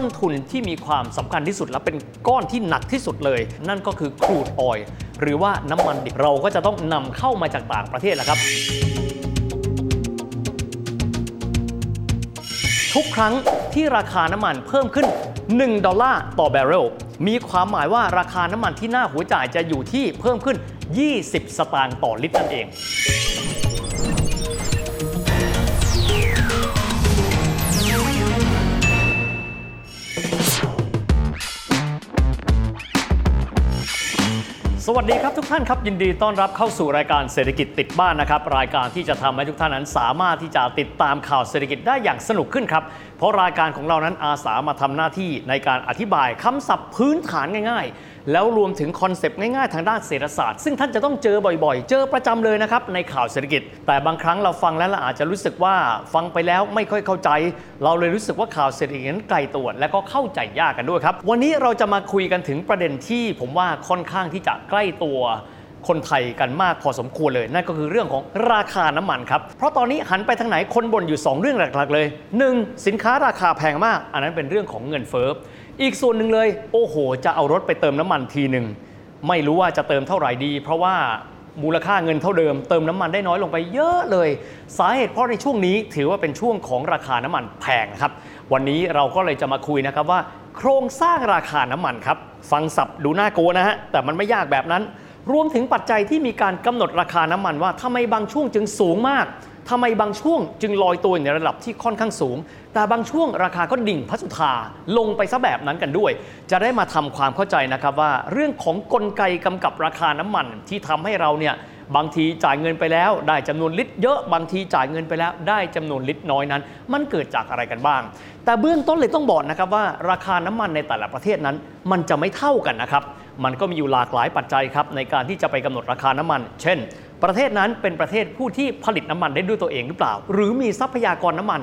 ต้นทุนที่มีความสำคัญที่สุด และเป็นก้อนที่หนักที่สุดเลย นั่นก็คือครูดออยหรือว่าน้ำมันดิบเราก็จะต้องนำเข้ามาจากต่างประเทศแหละครับทุกครั้งที่ราคาน้ำมันเพิ่มขึ้น 1 ดอลลาร์ต่อแบเรล มีความหมายว่าราคาน้ำมันที่หน้าหัวจ่ายจะอยู่ที่เพิ่มขึ้น 20 สตางค์ต่อลิตรนั่นเอง วัสดีครับทุกท่านครับยินดีต้อนรับเข้าสู่รายการเศรษฐกิจติดบ้านนะครับ รายการที่จะทำให้ทุกท่านนั้น สามารถที่จะติดตามข่าวเศรษฐกิจได้อย่างสนุกขึ้นครับ เพราะรายการของเรานั้นอาสามาทำหน้าที่ในการอธิบายคำศัพท์พื้นฐานง่ายๆ แล้วรวมถึงคอนเซปต์ง่ายๆทางด้านเศรษฐศาสตร์ ซึ่งท่านจะต้องเจอบ่อยๆ เจอประจำเลยนะครับในข่าวเศรษฐกิจ แต่บางครั้งเราฟังแล้วเราอาจจะรู้สึกว่าฟังไปแล้วไม่ค่อยเข้าใจ เราเลยรู้สึกว่าข่าวเศรษฐกิจนั้นไกลตัวและก็เข้าใจยากกันด้วยครับ วันนี้เราจะมาคุยกันถึงประเด็นที่ผมว่าค่อนข้างที่จะใกล้ตัวคนไทยกันมากพอสมควรเลย นั่นก็คือเรื่องของราคาน้ำมันครับ เพราะตอนนี้หันไปทางไหนคนบ่นอยู่ 2 เรื่องหลักๆเลย 1. สินค้าราคาแพงมาก อันนั้นเป็นเรื่องของเงินเฟ้อ อีกส่วนหนึ่งเลย โอ้โห จะเอารถไปเติมน้ำมันทีหนึ่งไม่รู้ว่าจะเติมเท่าไหร่ดี เพราะว่ามูลค่าเงินเท่าเดิมเติมน้ำมันได้น้อยลงไปเยอะเลย สาเหตุเพราะในช่วงนี้ถือว่าเป็นช่วงของราคาน้ำมันแพงครับ วันนี้เราก็เลยจะมาคุยนะครับว่า โครงสร้างราคาน้ำมันครับ ฟังสับดูน่ากลัวนะฮะแต่มันไม่ยากแบบนั้น รวมถึงปัจจัยที่มีการกำหนดราคาน้ำมันว่าทำไมบางช่วงจึงสูงมากทำไมบางช่วงจึงลอยตัวอยู่ในระดับที่ค่อนข้างสูง แต่บางช่วงราคาก็ดิ่งพัสุธาลงไปซะแบบนั้นกันด้วย จะได้มาทำความเข้าใจนะครับว่าเรื่องของกลไกกำกับราคาน้ำมันที่ทำให้เราเนี่ยบางทีจ่ายเงินไปแล้ว ได้จำนวนลิตรเยอะ บางทีจ่ายเงินไปแล้ว ได้จำนวนลิตรน้อยนั้น มันเกิดจากอะไรกันบ้าง แต่เบื้องต้นเลยต้องบอกนะครับว่า ราคาน้ำมันในแต่ละประเทศนั้น มันจะไม่เท่ากันนะครับ มันก็มีอยู่หลากหลายปัจจัยครับในการที่จะไปกำหนดราคาน้ำมัน เช่น ประเทศนั้นเป็นประเทศผู้ที่ผลิตน้ำมันได้ด้วยตัวเองหรือเปล่า หรือมีทรัพยากรน้ำมัน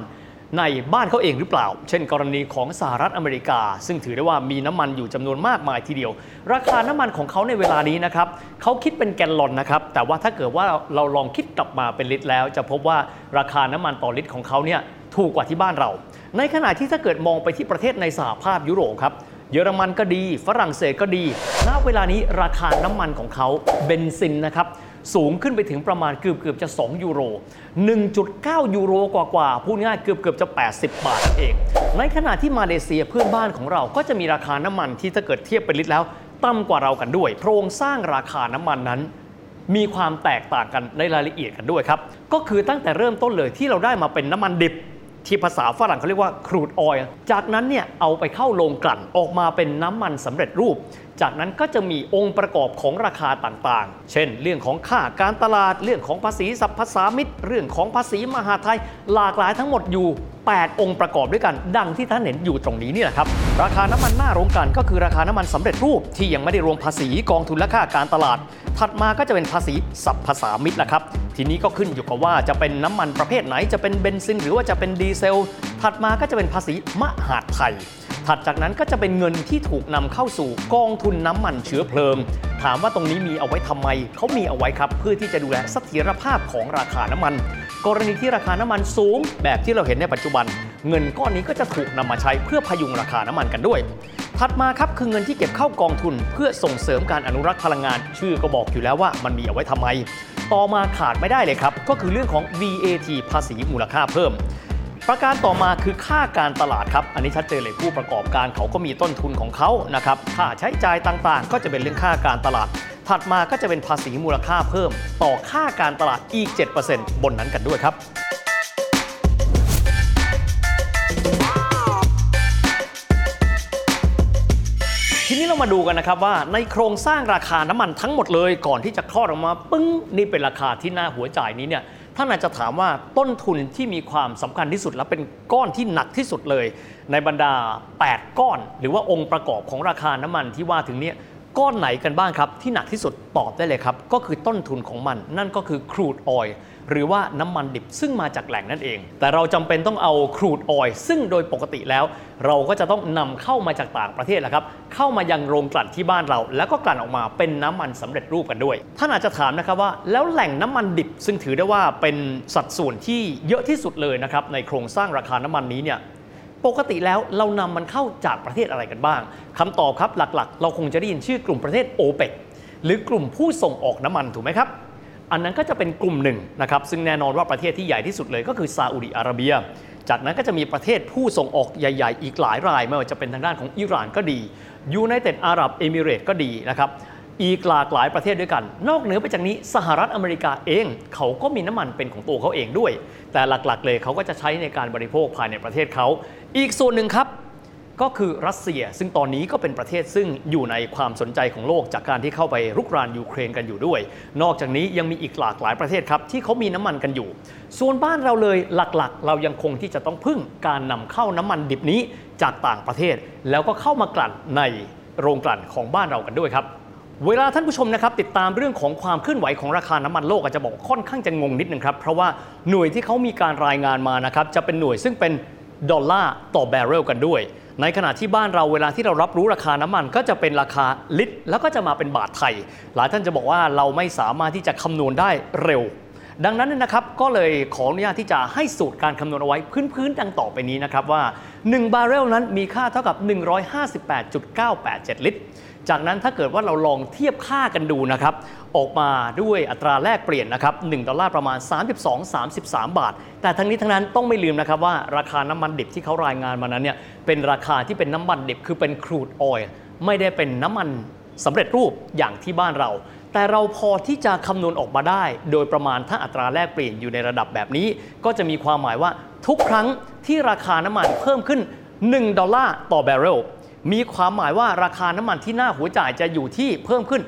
ในบ้านเขาเองหรือเปล่า เช่น กรณีของสหรัฐอเมริกา ซึ่งถือได้ว่ามีน้ำมันอยู่จำนวนมากมายทีเดียว ราคาน้ำมันของเขาในเวลานี้นะครับเขาคิดเป็นแกลลอนนะครับ แต่ว่าถ้าเกิดว่าเราลองคิดกลับมาเป็นลิตรแล้ว จะพบว่าราคาน้ำมันต่อลิตรของเขาเนี่ยถูกกว่าที่บ้านเรา ในขณะที่ถ้าเกิดมองไปที่ประเทศในสหภาพยุโรปครับเยอรมันก็ดี ฝรั่งเศสก็ดี ณ เวลานี้ราคาน้ำมันของเขาเบนซินนะครับ สูงขึ้นไปถึงประมาณเกือบเกือบจะ 2 ยูโร 1.9 ยูโรกว่าๆพูดง่ายเกือบเกือบจะ 80 บาทเอง ในขณะที่มาเลเซียเพื่อนบ้านของเราก็จะมีราคาน้ำมันที่ถ้าเกิดเทียบเป็นลิตรแล้วต่ำกว่าเรากันด้วย โครงสร้างราคาน้ำมันนั้น มีความแตกต่างกันในรายละเอียดกันด้วยครับก็คือตั้งแต่เริ่มต้นเลยที่เราได้มาเป็นน้ำมันดิบ ที่ภาษาฝรั่งเขาเรียกว่าครูดออยล์จากนั้นเนี่ยเอาไปเข้าโรงกลั่นออกมาเป็นน้ำมันสำเร็จรูป จากนั้นก็จะมีองค์ประกอบของราคาต่างๆ เช่น เรื่องของค่าการตลาดเรื่องของภาษีสรรพสามิตเรื่องของภาษีมหาไทยหลากหลายทั้งหมดอยู่ 8 องค์ประกอบด้วยกัน ดังที่ท่านเห็นอยู่ตรงนี้นี่แหละครับ ราคาน้ำมันหน้าโรงกลั่นก็คือราคาน้ำมันสำเร็จรูปที่ยังไม่ได้รวมภาษีกองทุนและค่าการตลาด ถัดมาก็จะเป็นภาษีสรรพสามิตแหละครับ ทีนี้ก็ขึ้นอยู่กับว่าจะเป็นน้ำมันประเภทไหน จะเป็นเบนซินหรือว่าจะเป็นดีเซล ถัดมาก็จะเป็นภาษีมหาดไทย ถัดจากนั้นก็จะเป็นเงินที่ถูกนำเข้าสู่กองทุนน้ำมันเชื้อเพลิง ถามว่าตรงนี้มีเอาไว้ทำไม เขามีเอาไว้ครับ เพื่อที่จะดูแลเสถียรภาพของราคาน้ำมัน กรณีที่ราคาน้ำมันสูง แบบที่เราเห็นในปัจจุบัน เงินก้อนนี้ก็จะถูกนำมาใช้เพื่อพยุงราคาน้ำมันกันด้วยถัดมาครับคือเงินที่เก็บเข้ากองทุน เพื่อส่งเสริมการอนุรักษ์พลังงาน ชื่อก็บอกอยู่แล้วว่ามันมีเอาไว้ทำไม ต่อมาขาดไม่ได้เลยครับ ก็คือเรื่องของ VAT ภาษีมูลค่าเพิ่ม ประการต่อมาคือค่าการตลาดครับ อันนี้ชัดเจนเลยผู้ประกอบการเขาก็มีต้นทุนของเขานะครับค่าใช้จ่ายต่างๆ ก็จะเป็นเรื่องค่าการตลาด ถัดมาก็จะเป็นภาษีมูลค่าเพิ่ม ต่อค่าการตลาดอีก 7%บนนั้นกันด้วยครับ ทีนี้เรามาดูกันนะครับว่าในโครงสร้างราคาน้ำมันทั้งหมดเลยก่อนที่จะคลอดออกมาปึ้งนี่เป็นราคาที่น่าหัวใจนี้เนี่ยท่านอาจจะถามว่าต้นทุนที่มีความสำคัญที่สุด และเป็นก้อนที่หนักที่สุดเลย ในบรรดา 8 ก้อน หรือว่าองค์ประกอบของราคาน้ำมันที่ว่าถึงเนี่ย ก้อนไหนกันบ้างครับ ที่หนักที่สุดตอบได้เลยครับ ก็คือต้นทุนของมัน นั่นก็คือครูดออยหรือว่าน้ำมันดิบซึ่งมาจากแหล่งนั่นเอง แต่เราจำเป็นต้องเอาครูดออยซึ่งโดยปกติแล้ว เราก็จะต้องนำเข้ามาจากต่างประเทศแหละครับ เข้ามายังโรงกลั่นที่บ้านเรา แล้วก็กลั่นออกมาเป็นน้ำมันสำเร็จรูปกันด้วย ท่านอาจจะถามนะครับว่า แล้วแหล่งน้ำมันดิบซึ่งถือได้ว่าเป็นสัดส่วนที่เยอะที่สุดเลยนะครับในโครงสร้างราคาน้ำมันนี้เนี่ย ปกติแล้วเรานำมันเข้าจากประเทศอะไรกันบ้างคำตอบครับหลักๆ เราคงจะได้ยินชื่อกลุ่มประเทศโอเปกหรือกลุ่มผู้ส่งออกน้ำมันถูกไหมครับ อันนั้นก็จะเป็นกลุ่มหนึ่งนะครับซึ่งแน่นอนว่าประเทศที่ใหญ่ที่สุดเลยก็คือซาอุดิอาระเบีย จากนั้นก็จะมีประเทศผู้ส่งออกใหญ่ๆ อีกหลายราย ไม่ว่าจะเป็นทางด้านของอิหร่านก็ดียูไนเต็ดอาหรับเอมิเรตก็ดีนะครับ อีกหลากหลายประเทศด้วยกัน นอกเหนือไปจากนี้สหรัฐอเมริกาเอง เขาก็มีน้ำมันเป็นของตัวเขาเองด้วย แต่หลักๆเลยเขาก็จะใช้ในการบริโภคภายในประเทศเขา อีกส่วนหนึ่งครับก็คือรัสเซีย ซึ่งตอนนี้ก็เป็นประเทศซึ่งอยู่ในความสนใจของโลกจากการที่เข้าไปรุกรานยูเครนกันอยู่ด้วย นอกจากนี้ยังมีอีกหลากหลายประเทศครับที่เขามีน้ำมันกันอยู่ ส่วนบ้านเราเลยหลักๆ เรายังคงที่จะต้องพึ่งการนำเข้าน้ำมันดิบนี้จากต่างประเทศ แล้วก็เข้ามากลั่นในโรงกลั่นของบ้านเรากันด้วยครับ เวลาท่านผู้ชมนะครับติดตามเรื่องของความเคลื่อนไหวของราคาน้ำมันโลกอาจจะบอกค่อนข้างจะงงนิดนึงครับ เพราะว่าหน่วยที่เขามีการรายงานมานะครับจะเป็นหน่วยซึ่งเป็นดอลลาร์ต่อแบเรลกันด้วย ในขณะที่บ้านเราเวลาที่เรารับรู้ราคาน้ำมันก็จะเป็นราคาลิตร แล้วก็จะมาเป็นบาทไทย หลายท่านจะบอกว่าเราไม่สามารถที่จะคำนวณได้เร็ว ดังนั้นนะครับก็เลยขออนุญาตที่จะให้สูตรการคำนวณเอาไว้พื้นๆดังต่อไปนี้นะครับว่า 1 บาร์เรลนั้นมีค่าเท่ากับ 158.987 ลิตร จากนั้นถ้าเกิดว่าเราลองเทียบค่ากันดูนะครับ ออกมาด้วยอัตราแลกเปลี่ยนนะครับ 1 ดอลลาร์ประมาณ 32-33 บาท แต่ทั้งนี้ทั้งนั้นต้องไม่ลืมนะครับว่าราคาน้ำมันดิบที่เขารายงานมานั้นเนี่ยเป็นราคาที่เป็นน้ำมันดิบคือเป็นครูดออยล์ไม่ได้เป็นน้ำมันสำเร็จรูปอย่างที่บ้านเรา แต่เราพอที่จะคำนวณออกมาได้ โดยประมาณถ้าอัตราแลกเปลี่ยนอยู่ในระดับแบบนี้ ก็จะมีความหมายว่าทุกครั้งที่ราคาน้ำมันเพิ่มขึ้น 1 ดอลลาร์ต่อแบเรล มีความหมายว่าราคาน้ำมันที่หน้าหัวจ่ายจะอยู่ที่เพิ่มขึ้น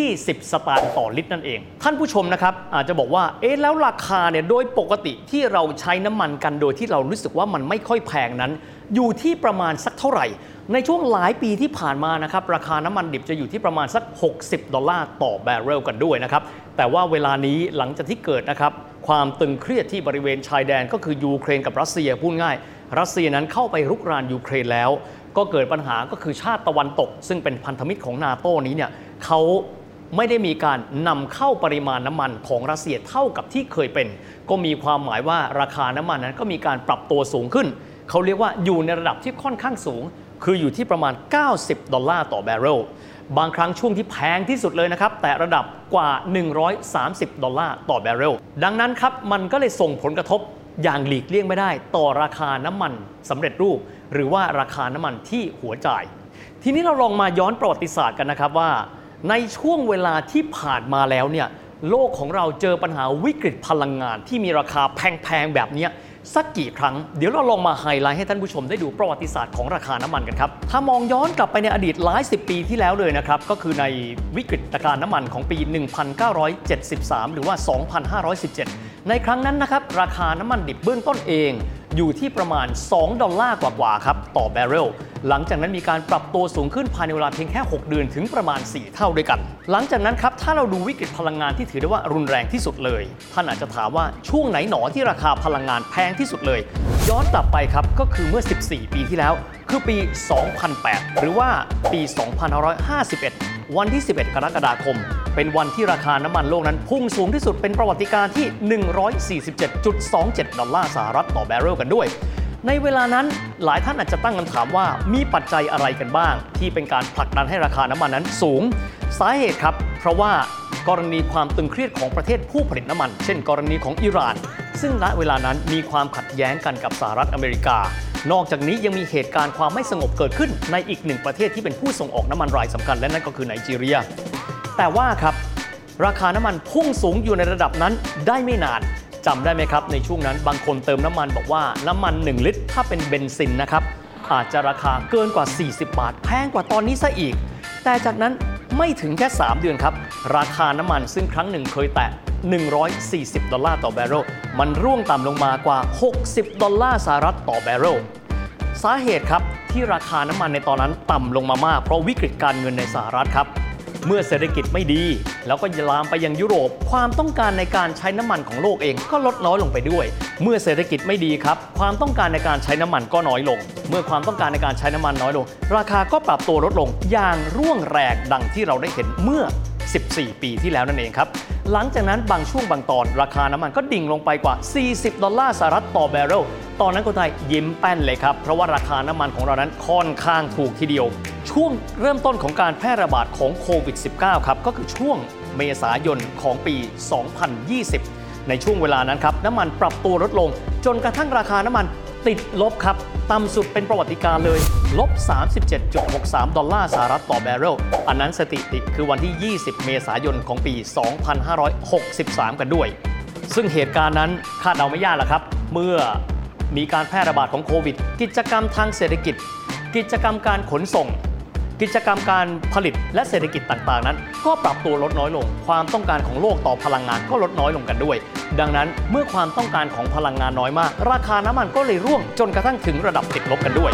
20 สตางค์ต่อลิตรนั่นเอง ท่านผู้ชมนะครับอาจจะบอกว่า เอ๊ะแล้วราคาเนี่ยโดยปกติที่เราใช้น้ำมันกันโดยที่เรารู้สึกว่ามันไม่ค่อยแพงนั้น อยู่ที่ประมาณสักเท่าไหร่ ในช่วงหลายปีที่ผ่านมานะครับราคาน้ำมันดิบจะอยู่ที่ประมาณสัก 60 ดอลลาร์ต่อบาร์เรลกันด้วยนะครับแต่ว่าเวลานี้หลังจากที่เกิดนะครับความตึงเครียดที่บริเวณชายแดนก็คือยูเครนกับรัสเซียพูดง่าย รัสเซียนั้นเข้าไปรุกรานยูเครนแล้ว ก็เกิดปัญหาก็คือชาติตะวันตก ซึ่งเป็นพันธมิตรของนาโต้นี้เนี่ยเขาไม่ได้มีการนำเข้าปริมาณน้ำมันของรัสเซียเท่ากับที่เคยเป็น ก็มีความหมายว่าราคาน้ำมันนั้นก็มีการปรับตัวสูงขึ้น เขาเรียกว่าอยู่ในระดับที่ค่อนข้างสูง คืออยู่ที่ประมาณ 90 ดอลลาร์ต่อแบเรลบางครั้งช่วงที่แพงที่สุดเลยนะครับ แต่ระดับกว่า 130 ดอลลาร์ต่อแบเรลดังนั้นครับมันก็เลยส่งผลกระทบอย่างหลีกเลี่ยงไม่ได้ ต่อราคาน้ำมันสำเร็จรูป หรือว่าราคาน้ำมันที่หัวจ่าย ทีนี้เราลองมาย้อนประวัติศาสตร์กันนะครับว่า ในช่วงเวลาที่ผ่านมาแล้วเนี่ยโลกของเราเจอปัญหาวิกฤตพลังงาน ที่มีราคาแพงๆแบบนี้สักกี่ครั้ง เดี๋ยวเราลองมาไฮไลท์ให้ท่านผู้ชมได้ดูประวัติศาสตร์ของราคาน้ำมันกันครับ ถ้ามองย้อนกลับไปในอดีตหลายสิบปีที่แล้วเลยนะครับ ก็คือในวิกฤตการณ์น้ำมันของปี 1973 หรือว่า 2517 ในครั้งนั้นนะครับ ราคาน้ำมันดิบเบื้องต้นเอง อยู่ที่ประมาณ 2 ดอลลาร์กว่าๆครับต่อแบเรล หลังจากนั้นมีการปรับตัวสูงขึ้นภายในเวลาเพียงแค่ 6 เดือนถึงประมาณ 4 เท่าด้วยกัน หลังจากนั้นครับถ้าเราดูวิกฤตพลังงานที่ถือได้ว่ารุนแรงที่สุดเลย ท่านอาจจะถามว่าช่วงไหนหนอที่ราคาพลังงานแพงที่สุดเลย ย้อนกลับไปครับก็คือเมื่อ 14 ปีที่แล้ว คือปี 2008 หรือว่าปี 2551 วันที่ 11 กรกฎาคม เป็นวันที่ราคาน้ำมันโลกนั้นพุ่งสูงที่สุดเป็นประวัติการที่ 147.27 ดอลลาร์สหรัฐต่อแบเรลกันด้วย ในเวลานั้นหลายท่านอาจจะตั้งคำถามว่ามีปัจจัยอะไรกันบ้าง ที่เป็นการผลักดันให้ราคาน้ำมันนั้นสูง สาเหตุครับ เพราะว่ากรณีความตึงเครียดของประเทศผู้ผลิตน้ำมัน เช่น กรณีของอิหร่าน ซึ่งณเวลานั้นมีความขัดแย้งกันกับสหรัฐอเมริกา นอกจากนี้ยังมีเหตุการณ์ความไม่สงบเกิดขึ้นในอีกหนึ่งประเทศที่เป็นผู้ส่งออกน้ำมันรายสำคัญและนั่นก็คือไนจีเรีย แต่ว่าครับราคาน้ำมันพุ่งสูงอยู่ในระดับนั้นได้ไม่นานจำได้ไหมครับ ในช่วงนั้นบางคนเติมน้ำมันบอกว่าน้ำมัน 1 ลิตร ถ้าเป็นเบนซินนะครับอาจจะราคาเกินกว่า 40 บาท แพงกว่าตอนนี้ซะอีก แต่จากนั้นไม่ถึงแค่ 3 เดือนครับ ราคาน้ำมันซึ่งครั้งหนึ่งเคยแตะ 140 ดอลลาร์ต่อแบเรลมันร่วงต่ำลงมากว่า 60 ดอลลาร์สหรัฐต่อแบเรล สาเหตุครับที่ราคาน้ำมันในตอนนั้นต่ำลงมามาก เพราะวิกฤตการเงินในสหรัฐครับเมื่อเศรษฐกิจไม่ดี แล้วก็ลามไปยังยุโรป ความต้องการในการใช้น้ำมันของโลกเองก็ลดน้อยลงไปด้วย เมื่อเศรษฐกิจไม่ดีครับ ความต้องการในการใช้น้ำมันก็น้อยลง เมื่อความต้องการในการใช้น้ำมันน้อยลง ราคาก็ปรับตัวลดลงอย่างร่วงแรงดังที่เราได้เห็นเมื่อ 14 ปีที่แล้วนั่นเองครับ หลังจากนั้นบางช่วงบางตอน ราคาน้ำมันก็ดิ่งลงไปกว่า 40 ดอลลาร์สหรัฐต่อแบเรล ตอนนั้นคนไทยยิ้มแป้นเลยครับ เพราะว่าราคาน้ำมันของเรานั้นค่อนข้างถูกทีเดียว ช่วงเริ่มต้นของการแพร่ระบาดของโควิด -19 ครับก็คือช่วงเมษายนของปี 2020 ในช่วงเวลานั้นครับน้ำมันปรับตัวลดลง จนกระทั่งราคาน้ำมัน ติดลบครับต่ำสุดเป็นประวัติการเลย ลบ 37.63 ดอลลาร์สหรัฐต่อแบเรล อันนั้นสถิติคือวันที่ 20 เมษายนของปี 2563 กันด้วย ซึ่งเหตุการณ์นั้นคาดเดาไม่ยากหรอกครับ เมื่อมีการแพร่ระบาดของโควิด กิจกรรมทางเศรษฐกิจ กิจกรรมการขนส่ง กิจกรรมการผลิตและเศรษฐกิจต่างๆ นั้น ก็ปรับตัวลดน้อยลง ความต้องการของโลกต่อพลังงานก็ลดน้อยลงกันด้วย ดังนั้นเมื่อความต้องการของพลังงานน้อยมาก ราคาน้ำมันก็เลยร่วงจนกระทั่งถึงระดับติดลบกันด้วย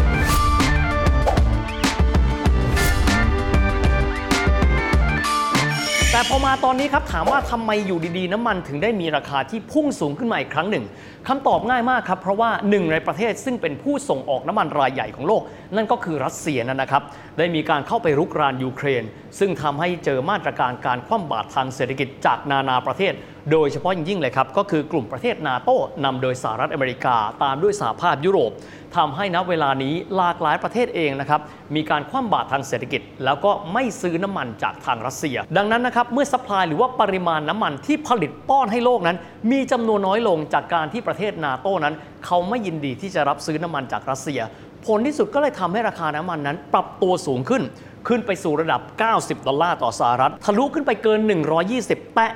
แต่พอมาตอนนี้ครับถามว่าทำไมอยู่ดีๆ น้ำมันถึงได้มีราคาที่พุ่งสูงขึ้นมาอีกครั้งหนึ่งคำตอบง่ายมากครับ เพราะว่าหนึ่งในประเทศซึ่งเป็นผู้ส่งออกน้ำมันรายใหญ่ของโลก นั่นก็คือรัสเซียนั่นนะครับ ได้มีการเข้าไปรุกรานยูเครน ซึ่งทำให้เจอมาตรการการคว่ำบาตรทางเศรษฐกิจจากนานาประเทศโดยเฉพาะยิ่งเลยครับ ก็คือกลุ่มประเทศนาโต้นำโดยสหรัฐอเมริกา ตามด้วยสหภาพยุโรปทำให้ณเวลานี้หลากหลายประเทศเองนะครับ มีการคว่ำบาตรทางเศรษฐกิจ แล้วก็ไม่ซื้อน้ำมันจากทางรัสเซีย ดังนั้นนะครับ เมื่อสป라이หรือว่าปริมาณน้ำมันที่ผลิตป้อนให้โลกนั้น มีจำนวนน้อยลงจากการที่ประเทศนาโต้นั้น เขาไม่ยินดีที่จะรับซื้อน้ำมันจากรัสเซีย ผลที่สุดก็เลยทำให้ราคาน้ำมันนั้น ปรับตัวสูงขึ้น ขึ้นไปสู่ระดับ 90 ดอลลาร์ต่อสหรัฐ ทะลุขึ้นไปเกิน 120 แตะ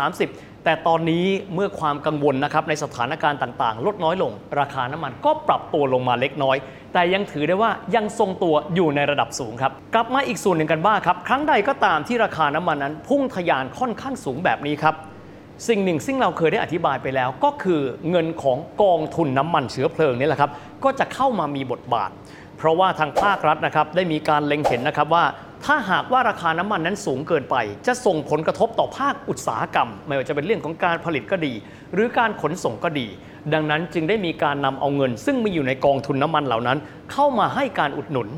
130 แต่ตอนนี้เมื่อความกังวลนะครับในสถานการณ์ต่างๆ ลดน้อยลง ราคาน้ำมันก็ปรับตัวลงมาเล็กน้อย แต่ยังถือได้ว่ายังทรงตัวอยู่ในระดับสูงครับ กลับมาอีกส่วนหนึ่งกันบ้างครับ ครั้งใดก็ตามที่ราคาน้ำมันนั้น พุ่งทะยานค่อนข้างสูงแบบนี้ครับ สิ่งหนึ่งซึ่งเราเคยได้อธิบายไปแล้ว ก็คือเงินของกองทุนน้ำมันเชื้อเพลิงนี่แหละครับก็จะเข้ามามีบทบาท เพราะว่าทางภาครัฐนะครับได้มีการเล็งเห็นนะครับว่า ถ้าหากว่าราคาน้ำมันนั้นสูงเกินไป จะส่งผลกระทบต่อภาคอุตสาหกรรม ไม่ว่าจะเป็นเรื่องของการผลิตก็ดี หรือการขนส่งก็ดี ดังนั้นจึงได้มีการนำเอาเงิน ซึ่งมีอยู่ในกองทุนน้ำมันเหล่านั้น เข้ามาให้การอุดหนุน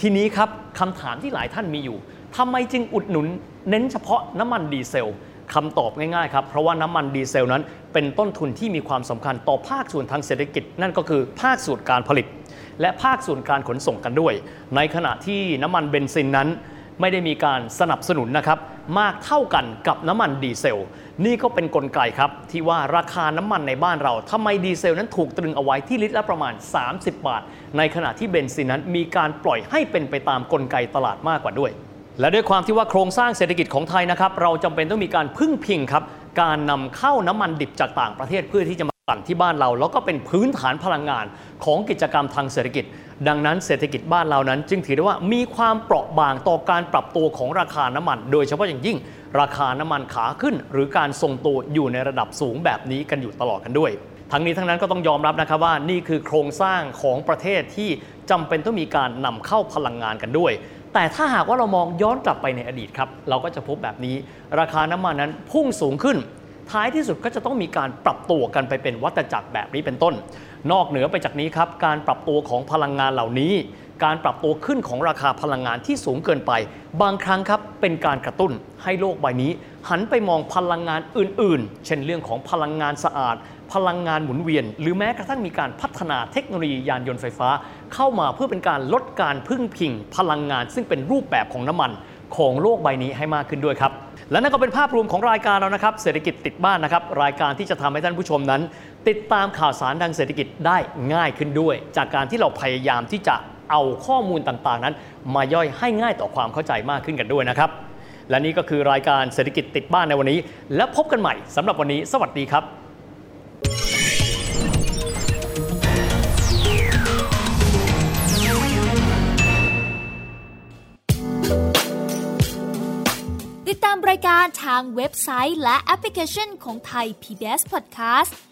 ทีนี้ครับคำถามที่หลายท่านมีอยู่ทำไมจึงอุดหนุน เน้นเฉพาะน้ำมันดีเซล คำตอบง่ายๆครับ เพราะว่าน้ำมันดีเซลนั้นเป็นต้นทุนที่มีความสำคัญต่อภาคส่วนทางเศรษฐกิจ นั่นก็คือภาคส่วนการผลิต และภาคส่วนการขนส่งกันด้วย ในขณะที่น้ำมันเบนซินนั้นไม่ได้มีการสนับสนุนนะครับมากเท่ากันกับน้ำมันดีเซล นี่ก็เป็นนกลไกครับ ที่ว่าราคาน้ำมันในบ้านเราทำไมดีเซลนั้นถูกตรึงเอาไว้ที่ลิตรละประมาณ 30 บาท ในขณะที่เบนซินนั้นมีการปล่อยให้เป็นไปตามกลไกตลาดมากกว่าด้วย และด้วยความที่ว่าโครงสร้างเศรษฐกิจของไทยนะครับ เราจำเป็นต้องมีการพึ่งพิงครับ การนำเข้าน้ำมันดิบจากต่างประเทศเพื่อที่จะมาสั่งที่บ้านเรา แล้วก็เป็นพื้นฐานพลังงานของกิจกรรมทางเศรษฐกิจ ดังนั้นเศรษฐกิจบ้านเรานั้น จึงถือได้ว่ามีความเปราะบางต่อการปรับตัวของราคาน้ำมัน โดยเฉพาะอย่างยิ่ง ราคาน้ำมันขาขึ้น หรือการทรงตัวอยู่ในระดับสูงแบบนี้กันอยู่ตลอดกันด้วยทั้งนี้ทั้งนั้นก็ต้องยอมรับนะครับว่านี่คือโครงสร้างของประเทศที่จำเป็นต้องมีการนำเข้าพลังงานกันด้วย แต่ถ้าหากว่าเรามองย้อนกลับไปในอดีตครับ เราก็จะพบแบบนี้ ราคาน้ำมันนั้นพุ่งสูงขึ้น ท้ายที่สุดก็จะต้องมีการปรับตัวกันไปเป็นวัตจักรแบบนี้เป็นต้น นอกเหนือไปจากนี้ครับ การปรับตัวของพลังงานเหล่านี้ การปรับตัวขึ้นของราคาพลังงานที่สูงเกินไป บางครั้งครับเป็นการกระตุ้นให้โลกใบนี้ หันไปมองพลังงานอื่น ๆ เช่นเรื่องของพลังงานสะอาด พลังงานหมุนเวียน หรือแม้กระทั่งมีการพัฒนาเทคโนโลยียานยนต์ไฟฟ้า เข้ามาเพื่อเป็นการลดการพึ่งพิง พลังงานซึ่งเป็นรูปแบบของน้ำมันของโลกใบนี้ให้มากขึ้นด้วยครับ และนั่นก็เป็นภาพรวมของรายการเรานะครับ เศรษฐกิจติดบ้านนะครับ รายการที่จะทำให้ท่านผู้ชมนั้น ติดตามข่าวสารทางเศรษฐกิจได้ง่ายขึ้นด้วย จากการที่เราพยายามที่จะ เอาข้อมูลต่างๆนั้น มาย่อยให้ง่ายต่อความเข้าใจมากขึ้นกันด้วยนะครับ และนี่ก็คือรายการเศรษฐกิจติดบ้านในวันนี้ และพบกันใหม่สำหรับวันนี้ สวัสดีครับติดตามรายการทางเว็บไซต์และแอปพลิเคชันของไทย PBS Podcast